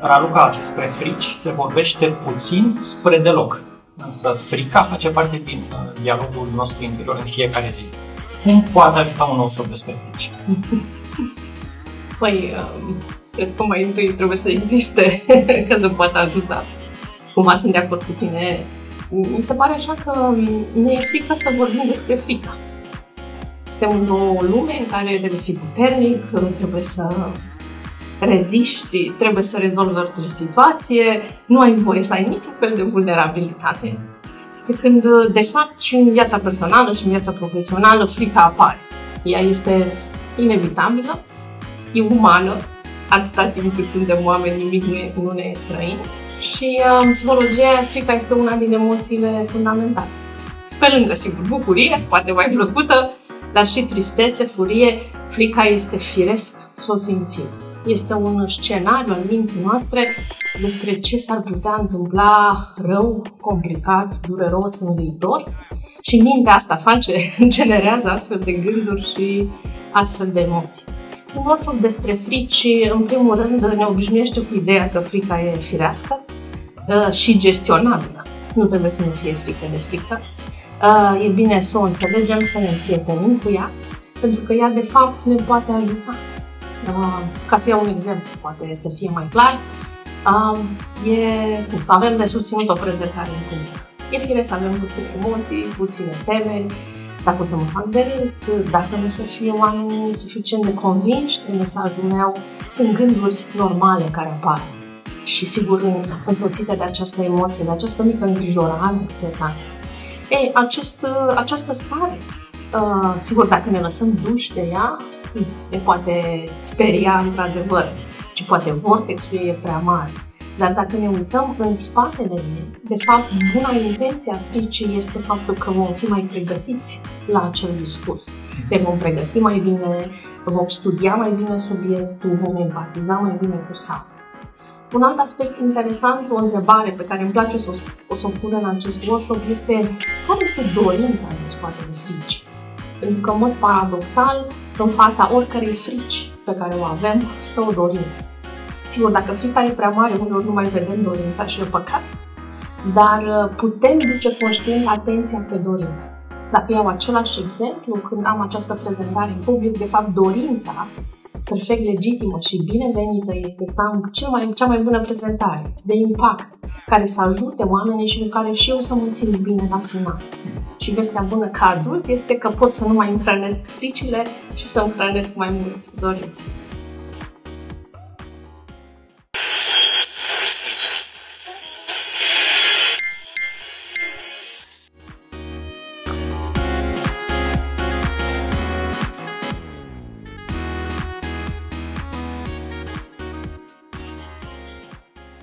Raluca, despre frici se vorbește puțin spre deloc, însă frica face parte din uh, dialogul nostru interior în fiecare zi. Cum poate ajuta un workshop despre frici? Păi, um, cred că mai întâi trebuie să existe ca să poată ajuta. Cumva sunt de acord cu tine. Mi se pare așa că ne e frică să vorbim despre frica. Suntem într-o lume în care trebuie să fii puternic, trebuie să reziști, trebuie să rezolvi orice situație, nu ai voie să ai niciun fel de vulnerabilitate. Pe când, de fapt, și în viața personală și în viața profesională, frica apare. Ea este inevitabilă, e umană, atâta timp cât suntem oameni, nimic nu, e, nu ne e străin. Și uh, în psihologie, frica este una din emoțiile fundamentale. Pe lângă, sigur, bucurie, poate mai plăcută, dar și tristețe, furie, frica este firesc să o simțim este un scenariu al minții noastre despre ce s-ar putea întâmpla rău, complicat, dureros în viitor și mintea asta face, generează astfel de gânduri și astfel de emoții. Un workshop despre frici, în primul rând, ne obișnuiește cu ideea că frica e firească uh, și gestionabilă. Nu trebuie să ne fie frică de frică. Uh, e bine să o înțelegem, să ne împrietenim cu ea, pentru că ea, de fapt, ne poate ajuta ca să iau un exemplu, poate să fie mai clar, e, avem de susținut o prezentare în public. E fire să avem puține emoții, puține temeri, dacă o să mă fac de râs, dacă nu să fie oameni suficient de convinși de mesajul meu, sunt gânduri normale care apar. Și sigur, însoțite de această emoție, de această mică îngrijorare, anxietate. Ei, acest, această stare, uh, sigur, dacă ne lăsăm duși de ea, ne poate speria într-adevăr și poate vortexul e prea mare. Dar dacă ne uităm în spatele ei, de fapt, buna intenție a fricii este faptul că vom fi mai pregătiți la acel discurs. Ne vom pregăti mai bine, vom studia mai bine subiectul, vom empatiza mai bine cu sau. Un alt aspect interesant, o întrebare pe care îmi place să o, o, să o pun în acest workshop este care este dorința din spatele fricii? Pentru că, în mod paradoxal, în fața oricărei frici pe care o avem, stă o dorință. Sigur, dacă frica e prea mare, uneori nu mai vedem dorința și e păcat, dar uh, putem duce conștient atenția pe dorință. Dacă iau același exemplu, când am această prezentare în public, de fapt dorința perfect legitimă și binevenită este să am cea mai, cea mai bună prezentare de impact, care să ajute oamenii și în care și eu să mă țin bine la final. Și vestea bună ca adult este că pot să nu mai îmi hrănesc fricile și să îmi hrănesc mai mult dorințe.